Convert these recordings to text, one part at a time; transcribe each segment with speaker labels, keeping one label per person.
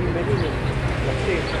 Speaker 1: bienvenidos.
Speaker 2: Así.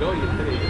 Speaker 2: 2 y el 3.